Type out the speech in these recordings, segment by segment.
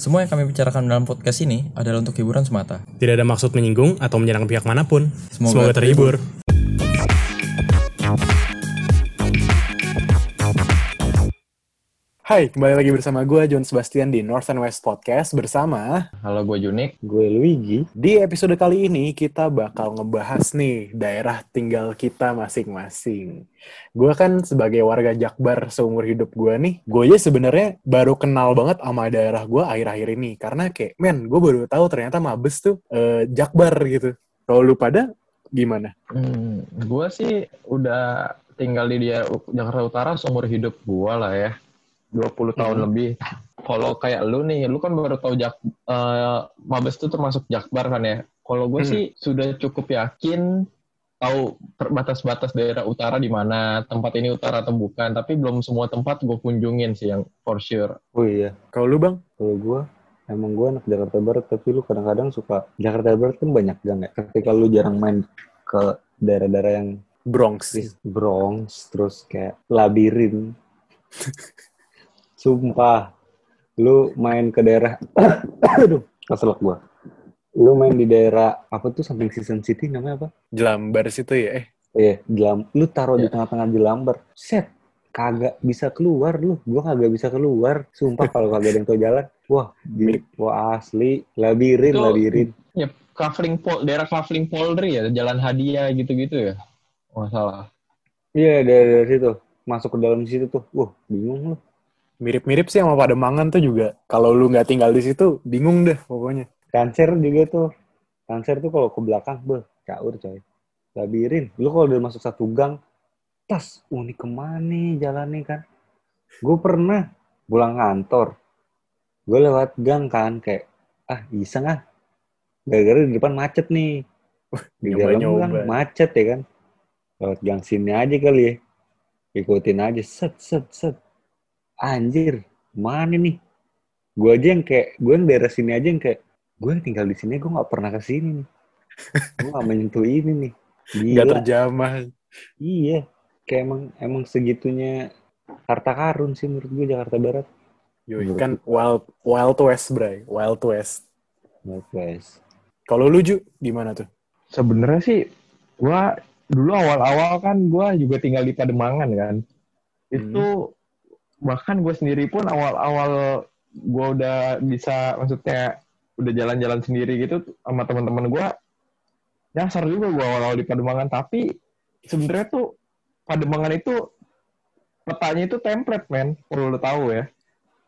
Semua yang kami bicarakan dalam podcast ini adalah untuk hiburan semata. Tidak ada maksud menyinggung atau menyerang pihak mana pun. Semoga Semoga, terhibur. Hai, kembali lagi bersama gue John Sebastian di North and West Podcast bersama Halo, gue Junik. Gue Luigi. di episode kali ini kita bakal ngebahas nih daerah tinggal kita masing-masing. Gue kan sebagai warga Jakbar seumur hidup gue nih, gue aja sebenarnya baru kenal banget sama daerah gue akhir-akhir ini karena kayak, men, gue baru tahu ternyata Mabes tuh eh, Jakbar gitu. Kalau lu pada gimana? Hmm, gue sih udah tinggal di dia Jakarta Utara seumur hidup gue lah ya. 20 tahun Hmm. lebih. Kalau kayak lu nih, lu kan baru tahu Jak eh, Mabes itu termasuk Jakbar kan ya. Kalau gue Hmm. sih sudah cukup yakin tahu batas-batas daerah utara di mana, tempat ini utara atau bukan, tapi belum semua tempat gue kunjungin sih yang for sure. Oh iya, Kalau lu bang? kalau gue emang gue anak Jakarta Barat, tapi lu kadang-kadang suka Jakarta Barat kan banyak gang ya. Ketika lu jarang main ke daerah-daerah yang Bronx. di Bronx, terus kayak labirin. Sumpah, lu main ke daerah, aduh, keselak gue. Lu main di daerah apa tuh samping Season City namanya apa? Jelambar situ ya? Eh, Iya, jelam. Lu taruh di Iya. tengah-tengah jelambar. Set, kagak bisa keluar lu. Gua kagak bisa keluar. Sumpah kalau kagak ada yang tahu jalan. Wah, di, wah asli. Labirin, Itu- labirin. Ya, Kavling Pol, daerah Kavling Polri ya, Jalan Hadiah gitu-gitu ya. Oh, salah. Iya, dari, dari situ. Masuk ke dalam situ tuh. Wah, bingung lu. Mirip-mirip sih sama Pademangan tuh juga. Kalau lu nggak tinggal di situ, bingung deh pokoknya. Kanser juga tuh. Kanser tuh kalau ke belakang, beh, caur coy. Labirin. Lu kalau udah masuk satu gang, tas, oh ini ke mana nih jalannya kan? Gue pernah pulang kantor. Gue lewat gang kan, kayak, ah iseng ah. Gara-gara di depan macet nih. Di dalam gang macet ya kan. Lewat gang sini aja kali ya. Ikutin aja, set, set, set. Anjir, mana nih? Gue aja yang kayak, gue yang daerah sini aja yang kayak, gue yang tinggal di sini, gue gak pernah ke sini nih. Gue gak menyentuh ini nih. Nggak Gila. terjamah. Iya, kayak emang emang segitunya harta karun sih menurut gue Jakarta Barat. Yoi, Menurut kan wild, wild west, bray. Wild west. Menurut guys. Kalau lu, Ju, gimana tuh? sebenarnya sih gua dulu awal-awal kan gua juga tinggal di Pademangan kan itu bahkan gue sendiri pun awal-awal gua udah bisa maksudnya udah jalan-jalan sendiri gitu sama teman-teman gua nyasar juga gua awal-awal di Pademangan tapi sebenarnya tuh Pademangan itu petanya itu template men perlu lo tahu ya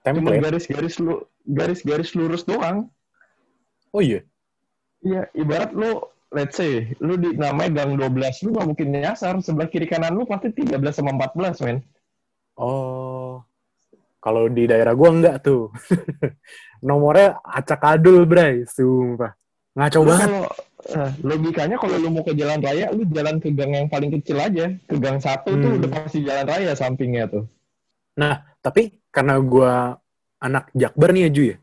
cuma Template? garis-garis lu garis-garis lurus doang Oh iya? Iya, ibarat lu let's say lu di namanya gang 12, lu gak mungkin nyasar sebelah kiri kanan lu pasti 13 sama 14, men. Oh. Kalau di daerah gua enggak tuh. Nomornya acak adul, bray. Sumpah. Ngaco Lu banget. kalau eh, logikanya kalau lu mau ke jalan raya, lu jalan ke gang yang paling kecil aja. Ke gang satu tuh Hmm. udah pasti jalan raya sampingnya tuh. Nah, tapi karena gua anak Jakbar nih ya, Ju ya.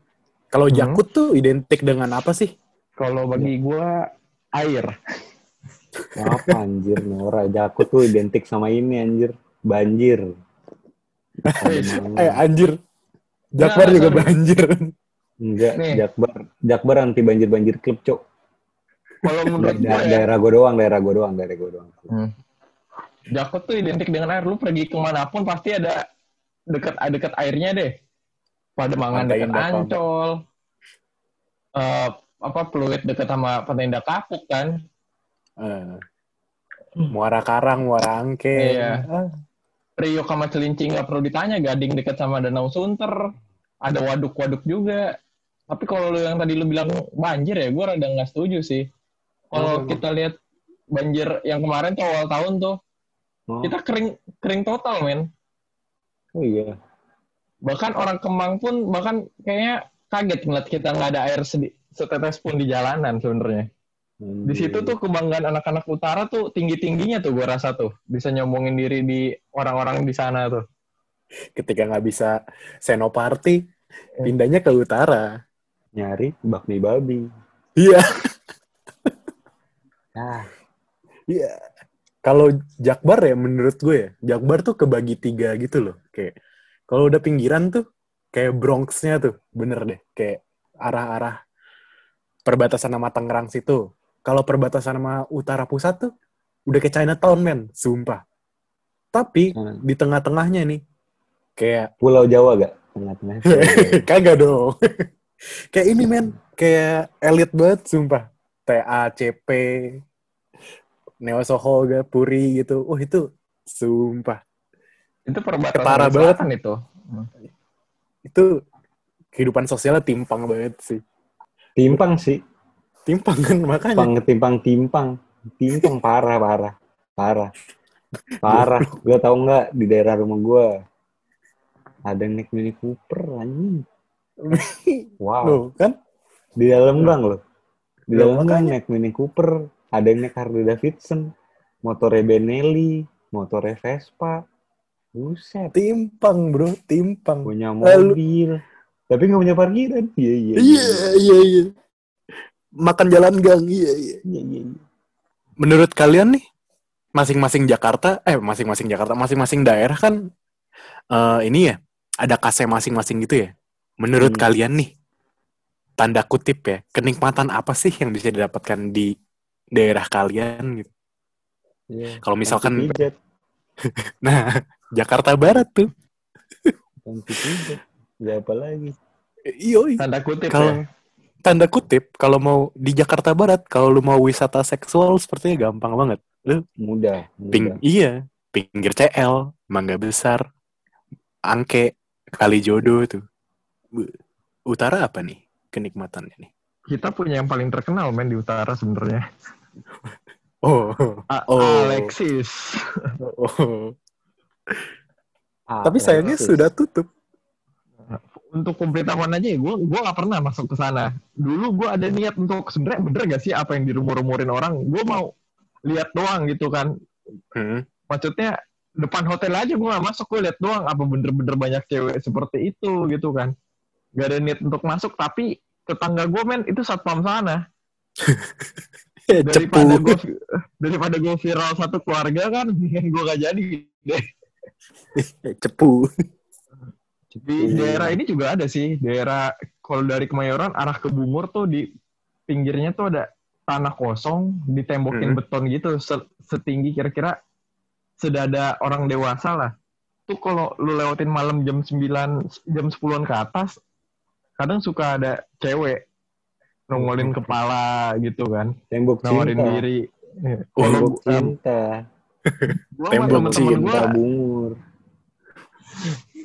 Kalau Hmm. Jakut tuh identik dengan apa sih? Kalau bagi gua air. Apa anjir Nora? Jakut tuh identik sama ini anjir. Banjir. Eh, anjir. Jakbar Nah, juga sorry. banjir. Enggak, Nih. Jakbar. Jakbar anti banjir-banjir klub, Cok. Kalau menurut Da- gua ya, daerah gue doang, daerah gue doang, daerah gue doang. Jakut tuh identik dengan air. Lu pergi ke mana pun pasti ada dekat dekat airnya deh. Pademangan Pantai dekat. Ancol. Eh, apa Pluit dekat sama Pantai Indah Kapuk kan. Eh, Muara Karang, Muara Angke. Iya. Ah, Priok sama Celincing nggak perlu ditanya, Gading dekat sama Danau Sunter, ada waduk-waduk juga. Tapi kalau lu yang tadi lu bilang banjir ya, gue rada nggak setuju sih. Kalau Kenapa, kita lihat banjir yang kemarin tuh awal tahun tuh, Oh, kita kering kering total men. oh iya. Bahkan orang Kemang pun bahkan kayaknya kaget ngeliat kita nggak ada air sedi- setetes pun di jalanan sebenarnya. Di situ tuh kebanggaan anak-anak utara tuh tinggi-tingginya tuh gue rasa tuh bisa nyombongin diri di orang-orang di sana tuh. ketika nggak bisa senoparty, pindahnya ke utara. Nyari bakmi babi. Iya. Ah, Iya. Kalau Jakbar ya menurut gue ya, Jakbar tuh kebagi tiga gitu loh. Kayak kalau udah pinggiran tuh kayak Bronx-nya tuh, bener deh. Kayak arah-arah perbatasan sama Tangerang situ. Kalau perbatasan sama utara pusat tuh, udah kayak Chinatown, men. Sumpah. Tapi, Hmm. di tengah-tengahnya nih, kayak Pulau Jawa gak? Tengah-tengah. Kagak dong. kayak ini men, kayak elit banget sumpah. TA, CP, Neo Soho, gak, Puri gitu. Oh itu sumpah. Itu perbatasan Parah di banget. itu. Itu kehidupan sosialnya timpang banget sih. Timpang sih. Timpang kan makanya. Timpang, timpang, timpang. Timpang parah, parah. Parah. Parah. Gue tau nggak di daerah rumah gue ada yang naik Mini Cooper anjing. Wow. Loh, kan? Di dalam gang loh. Di dalam gang naik Mini Cooper. Ada yang naik Harley Davidson. Motornya Benelli. Motornya Vespa. Buset. Timpang bro, timpang. Punya Lalu- mobil. Tapi nggak punya parkiran. Iya, iya. Iya, iya, iya. Makan jalan gang, iya, iya. Iya, iya. iya. Menurut kalian nih, masing-masing Jakarta, eh masing-masing Jakarta, masing-masing daerah kan eh, ini ya, ada kase masing-masing gitu ya. Menurut Hmm. kalian nih, tanda kutip ya, kenikmatan apa sih yang bisa didapatkan di daerah kalian gitu? Iya. Kalau misalkan, nah, Jakarta Barat tuh. Pijat. Ya apa lagi? Iya, Tanda kutip Kalau- ya. Tanda kutip, kalau mau di Jakarta Barat, kalau lu mau wisata seksual sepertinya gampang banget. Lu Mudah. mudah. Ping, iya, pinggir CL, Mangga Besar, Angke, Kalijodo tuh. Bu- Utara apa nih kenikmatannya nih? Kita punya yang paling terkenal men di utara sebenarnya. Oh, A- Oh. Alexis. oh. Ah, tapi sayangnya Alexis. sudah tutup. Untuk pemberitahuan aja ya, gue gue nggak pernah masuk ke sana. Dulu gue ada niat untuk sebenarnya bener gak sih apa yang dirumor-rumorin orang? Gue mau lihat doang gitu kan. Hmm. Maksudnya depan hotel aja gue gak masuk, gue lihat doang apa bener-bener banyak cewek seperti itu gitu kan. Gak ada niat untuk masuk, tapi tetangga gue men itu satpam sana. Daripada gue daripada gue viral satu keluarga kan, gue gak jadi. deh. Cepu. Di daerah ini juga ada sih, daerah kalau dari Kemayoran arah ke Bungur tuh di pinggirnya tuh ada tanah kosong ditembokin Hmm. beton gitu se- setinggi kira-kira sedada orang dewasa lah. Tuh kalau lu lewatin malam jam 9 jam 10-an ke atas kadang suka ada cewek nongolin kepala gitu kan, Tembok nawarin cinta. diri. Tembok cinta. gua Tembok Cinta bungur.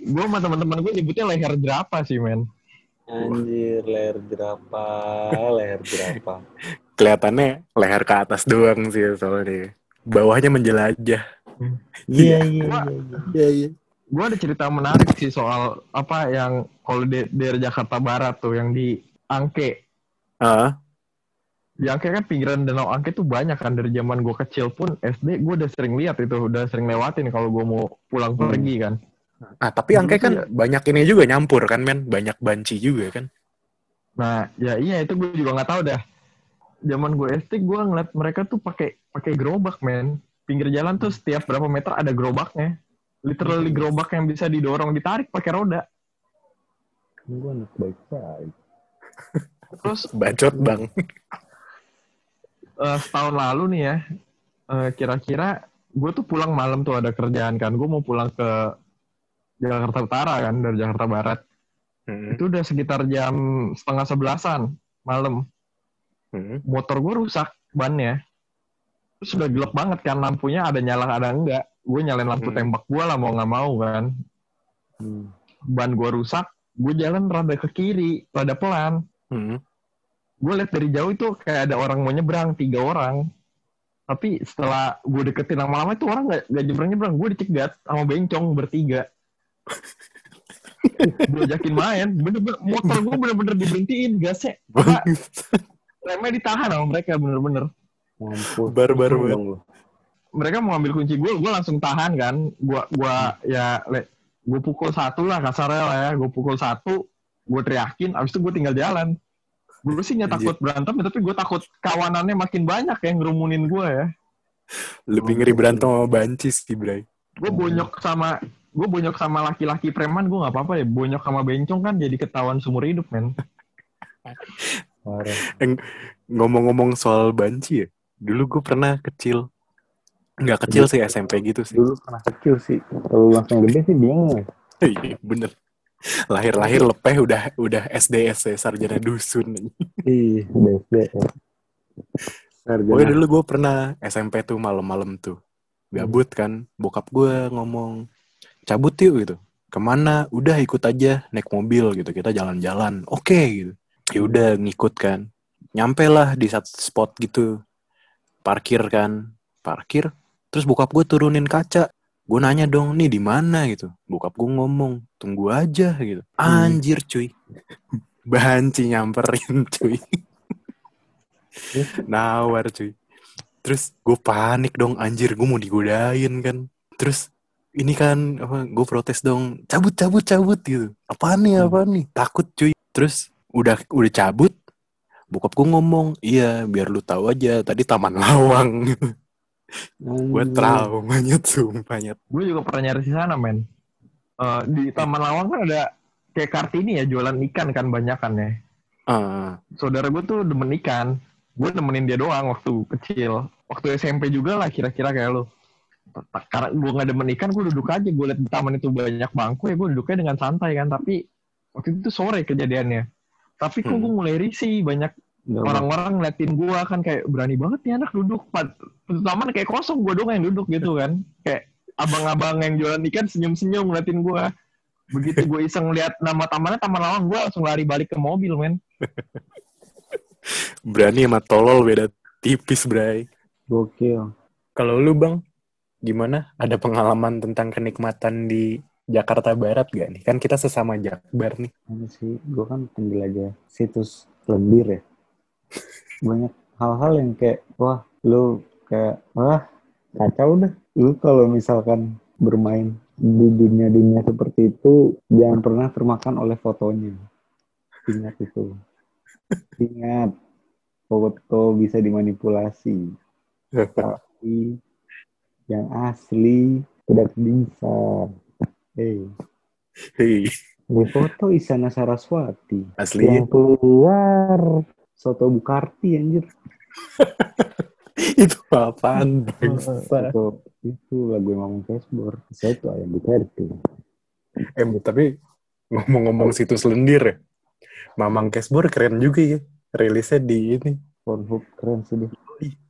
Gua sama teman-teman gua nyebutnya leher jerapah sih men. Anjir, leher jerapah, leher jerapah. Kelihatannya leher ke atas doang sih soalnya. Bawahnya menjelajah. Iya, iya, Gua- iya. iya. Iya, iya. gue ada cerita menarik sih soal apa yang kalau di daerah Jakarta Barat tuh yang di Angke Ah, di Angke kan pinggiran Danau Angke tuh banyak kan dari zaman gue kecil pun SD gue udah sering lihat itu udah sering lewatin kalau gue mau pulang Hmm. pergi kan ah tapi angke kan Iya. banyak ini juga nyampur kan men, banyak banci juga kan. nah ya iya itu gue juga nggak tahu dah zaman gue SD gue ngeliat mereka tuh pakai pakai gerobak men pinggir jalan tuh setiap berapa meter ada gerobaknya literally gerobak yang bisa didorong ditarik pakai roda Gue anak baik-baik. terus Bacot bang. eh, setahun lalu nih ya, eh, kira-kira gue tuh pulang malam tuh ada kerjaan kan, gue mau pulang ke Jakarta Utara kan dari Jakarta Barat. Hmm. Itu udah sekitar jam setengah sebelasan malam. Hmm. Motor gue rusak bannya. Terus udah gelap banget kan lampunya ada nyala ada enggak. Gue nyalain lampu Hmm. tembak gue lah mau nggak mau kan. Hmm. Ban gue rusak, gue jalan rada ke kiri, rada pelan. Hmm. gue lihat dari jauh itu kayak ada orang mau nyebrang tiga orang tapi setelah gue deketin lama-lama itu orang nggak nggak nyebrang nyebrang gue dicegat sama bencong bertiga gue ajakin main. Bener-bener motor gue bener-bener diberhentiin gasnya remnya ditahan sama mereka bener-bener. Mampus. Barbar banget. lu. mereka mau ambil kunci gue gue langsung tahan kan. Gue gua ya le, gue pukul satu lah kasarnya lah ya. Gue pukul satu gue teriakin abis itu gue tinggal jalan. Gue sih nggak takut berantem tapi gue takut kawanannya makin banyak yang ngerumunin gue ya. Lebih ngeri berantem sama banci sih, Bray. gue bonyok sama gue bonyok sama laki-laki preman gue nggak apa-apa deh. Bonyok sama bencong kan jadi ketahuan seumur hidup men. Ngomong-ngomong soal banci ya, dulu gue pernah kecil. Nggak kecil sih, SMP gitu sih. Dulu pernah kecil sih. Kalau langsung gede sih bingung ya. Iya, bener. Lahir-lahir lepeh udah udah SDS ya, sarjana dusun. Ih, BSD ya. Sarjana. Pokoknya dulu gue pernah SMP tuh malam-malam tuh. Gabut kan, bokap gue ngomong, cabut yuk gitu. Ke mana? Udah ikut aja, naik mobil gitu. Kita jalan-jalan. Oke gitu. Ya udah ngikut kan. Nyampe lah di satu spot gitu. Parkir kan. Parkir. Terus bokap gue turunin kaca. Gue nanya dong, nih di mana gitu. Bokap gue ngomong, tunggu aja gitu. Anjir cuy. Banci nyamperin cuy. Nawar cuy. Terus gue panik dong anjir gue mau digodain kan. Terus ini kan apa gue protes dong cabut cabut cabut gitu. Apaan nih apaan nih takut cuy. Terus udah udah cabut bokap gue ngomong iya biar lu tahu aja tadi taman lawang gue trauma nyet sumpah nyet Gue juga pernah nyari di sana men. Eh, di Taman Lawang kan ada kayak kartini ya jualan ikan kan banyak kan ya. Ah, Saudara gue tuh demen ikan. Gue nemenin dia doang waktu kecil. Waktu SMP juga lah kira-kira kayak lu. Karena gue nggak demen ikan, gue duduk aja. Gue liat di taman itu banyak bangku ya gue duduknya dengan santai kan. Tapi waktu itu sore kejadiannya. Tapi kok gue mulai risih banyak orang-orang ngeliatin gua kan kayak berani banget nih anak duduk taman kayak kosong gua doang yang duduk gitu kan kayak abang-abang yang jualan ikan senyum-senyum ngeliatin gua begitu gue iseng lihat nama tamannya taman lawang gua langsung lari balik ke mobil men berani sama tolol beda tipis bray Gokil. Kalau lu bang, gimana? Ada pengalaman tentang kenikmatan di Jakarta Barat gak nih? Kan kita sesama Jakbar nih. Sih, gue kan penjelajah situs lendir ya. Banyak hal-hal yang kayak, wah, lu kayak, wah, kacau dah. Lu kalau misalkan bermain di dunia-dunia seperti itu, jangan pernah termakan oleh fotonya. Ingat itu. Ingat, foto bisa dimanipulasi. Tapi yang asli tidak bisa. Hei, Hei, di foto Isana Saraswati. asli Yang keluar Soto Bukarti anjir. itu apaan? bangsa? Itu, itu lagu Mamang Cashbor. Saya tuh ayam Bukarti. Eh, tapi ngomong-ngomong situs lendir ya, Mamang Cashbor keren juga ya. Rilisnya di ini, Pornhub keren sih dia.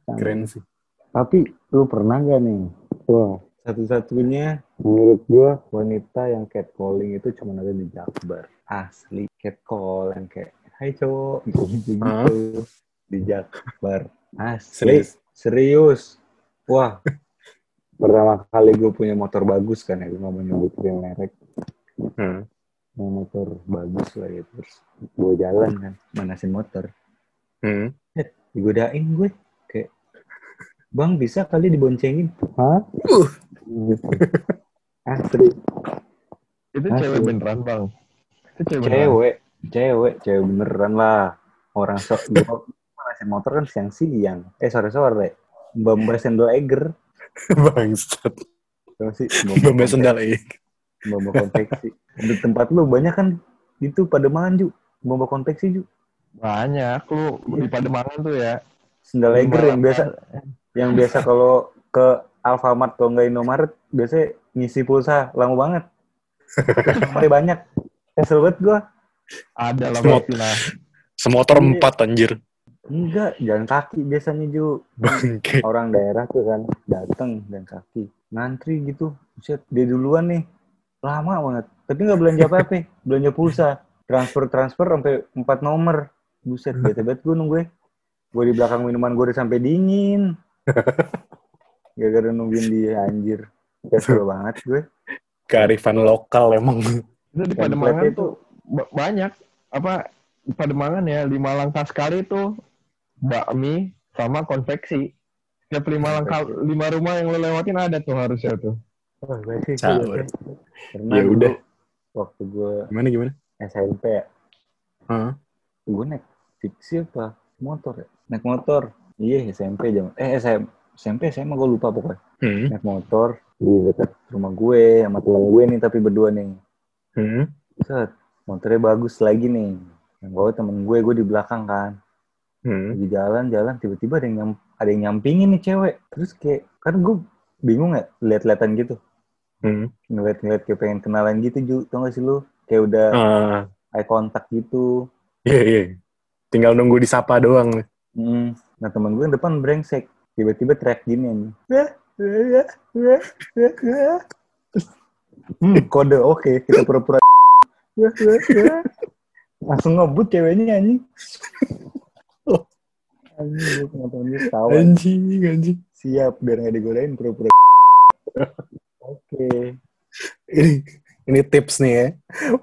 keren sih. Tapi lu pernah gak nih? Wah, satu-satunya menurut gua wanita yang catcalling itu cuma ada di Jakbar. Asli catcall yang kayak Hai cowok gitu, gitu. di Jakbar. Asli. Serius? Serius. Wah. Pertama kali gue punya motor bagus kan ya, gue mau nyebutin merek. Hmm. Mau motor bagus lah gitu. Terus gue jalan kan, manasin motor. Hmm. Digodain gue. Bang bisa kali diboncengin. Hah? Uh. Gitu. Asli. itu Asli. cewek beneran bang itu cewek beneran Cewek. Cewek. Cewek beneran lah. Orang sok. Manasin motor kan siang-siang. Eh sore-sore. Mbak Mbak Sendal Eger. Bangsat. Sih? Mbak sendal ya. Mbak konveksi. Di tempat lu banyak kan itu pada manju. Mbak konveksi juga. banyak lu di Pademangan tuh ya Sendal Eger yang biasa yang biasa kalau ke Alfamart atau enggak Indomaret biasanya ngisi pulsa lama banget. Nomornya banyak. Kesel banget gua. ada lah lah Semotor Iya. empat anjir. Enggak, jalan kaki biasanya Ju. Bangke. Orang daerah tuh kan datang jalan kaki. Ngantri gitu. Buset, dia duluan nih. Lama banget. Tapi nggak belanja apa-apa. belanja pulsa. Transfer-transfer sampai empat nomor. Buset, bete banget gue nungguin. Gue di belakang minuman gue udah sampai dingin. Gara-gara nungguin dia anjir. Kesel banget gue. Kearifan lokal emang. itu di Pademangan itu. tuh ba- banyak apa di Pademangan ya lima langkah sekali tuh bakmi sama konveksi setiap lima langkah lima rumah yang lo lewatin ada tuh harusnya tuh Oh. Caur. Ya udah. Waktu gue Gimana gimana? SMP ya. Hah? gue naik fiksi apa motor ya naik motor iya SMP jam eh SM, SMP SMA gue lupa pokoknya Hmm. naik motor di dekat rumah gue sama temen gue nih tapi berdua nih. Hmm. Set, motornya bagus lagi nih. Yang bawa temen gue, gue di belakang kan. Hmm. Lagi jalan-jalan, tiba-tiba ada yang nyam, ada yang nyampingin nih cewek. Terus kayak, kan gue bingung ya, lihat-lihatan gitu. Hmm. Ngeliat-ngeliat kayak pengen kenalan gitu, Ju. Tau gak sih lu? Kayak udah Ah, eye contact gitu. iya, iya. Tinggal nunggu disapa doang. Mm. Nah temen gue yang depan brengsek. Tiba-tiba teriak gini nih. Hmm, kode oke, kita pura-pura. Langsung ngebut ceweknya anjing. Anjing, gue sama temen gue ketawa. Anjing, anjing. Siap, biar gak digodain pura-pura. Oke. Ini, ini tips nih ya.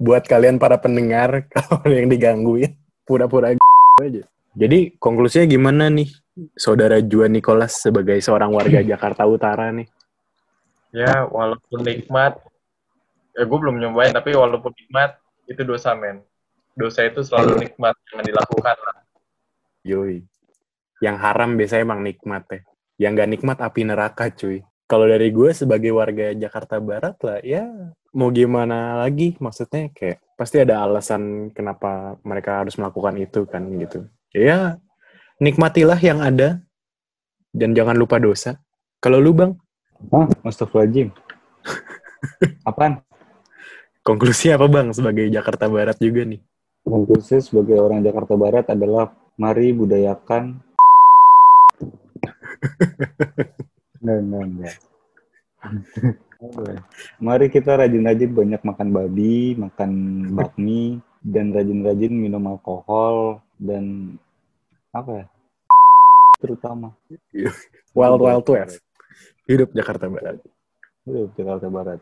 Buat kalian para pendengar, kalau yang digangguin, pura-pura aja. Jadi, konklusinya gimana nih? Saudara Juan Nicholas sebagai seorang warga Jakarta Utara nih. Ya, walaupun nikmat, ya gue belum nyobain, tapi walaupun nikmat, itu dosa, men. Dosa itu selalu nikmat, jangan dilakukan lah. Yoi. Yang haram biasanya emang nikmat ya. Yang gak nikmat api neraka cuy. Kalau dari gue sebagai warga Jakarta Barat lah, ya mau gimana lagi? Maksudnya kayak pasti ada alasan kenapa mereka harus melakukan itu kan gitu. Ya nikmatilah yang ada dan jangan lupa dosa. Kalau lu bang, Hah? Astagfirullahaladzim. Apaan? konklusi apa bang sebagai Jakarta Barat juga nih? Konklusi sebagai orang Jakarta Barat adalah mari budayakan. Enggak. Apa ya? Mari kita rajin-rajin banyak makan babi, makan bakmi, dan rajin-rajin minum alkohol, dan apa ya? Terutama. Wild Wild West. Hidup Jakarta Barat. Hidup Jakarta Barat.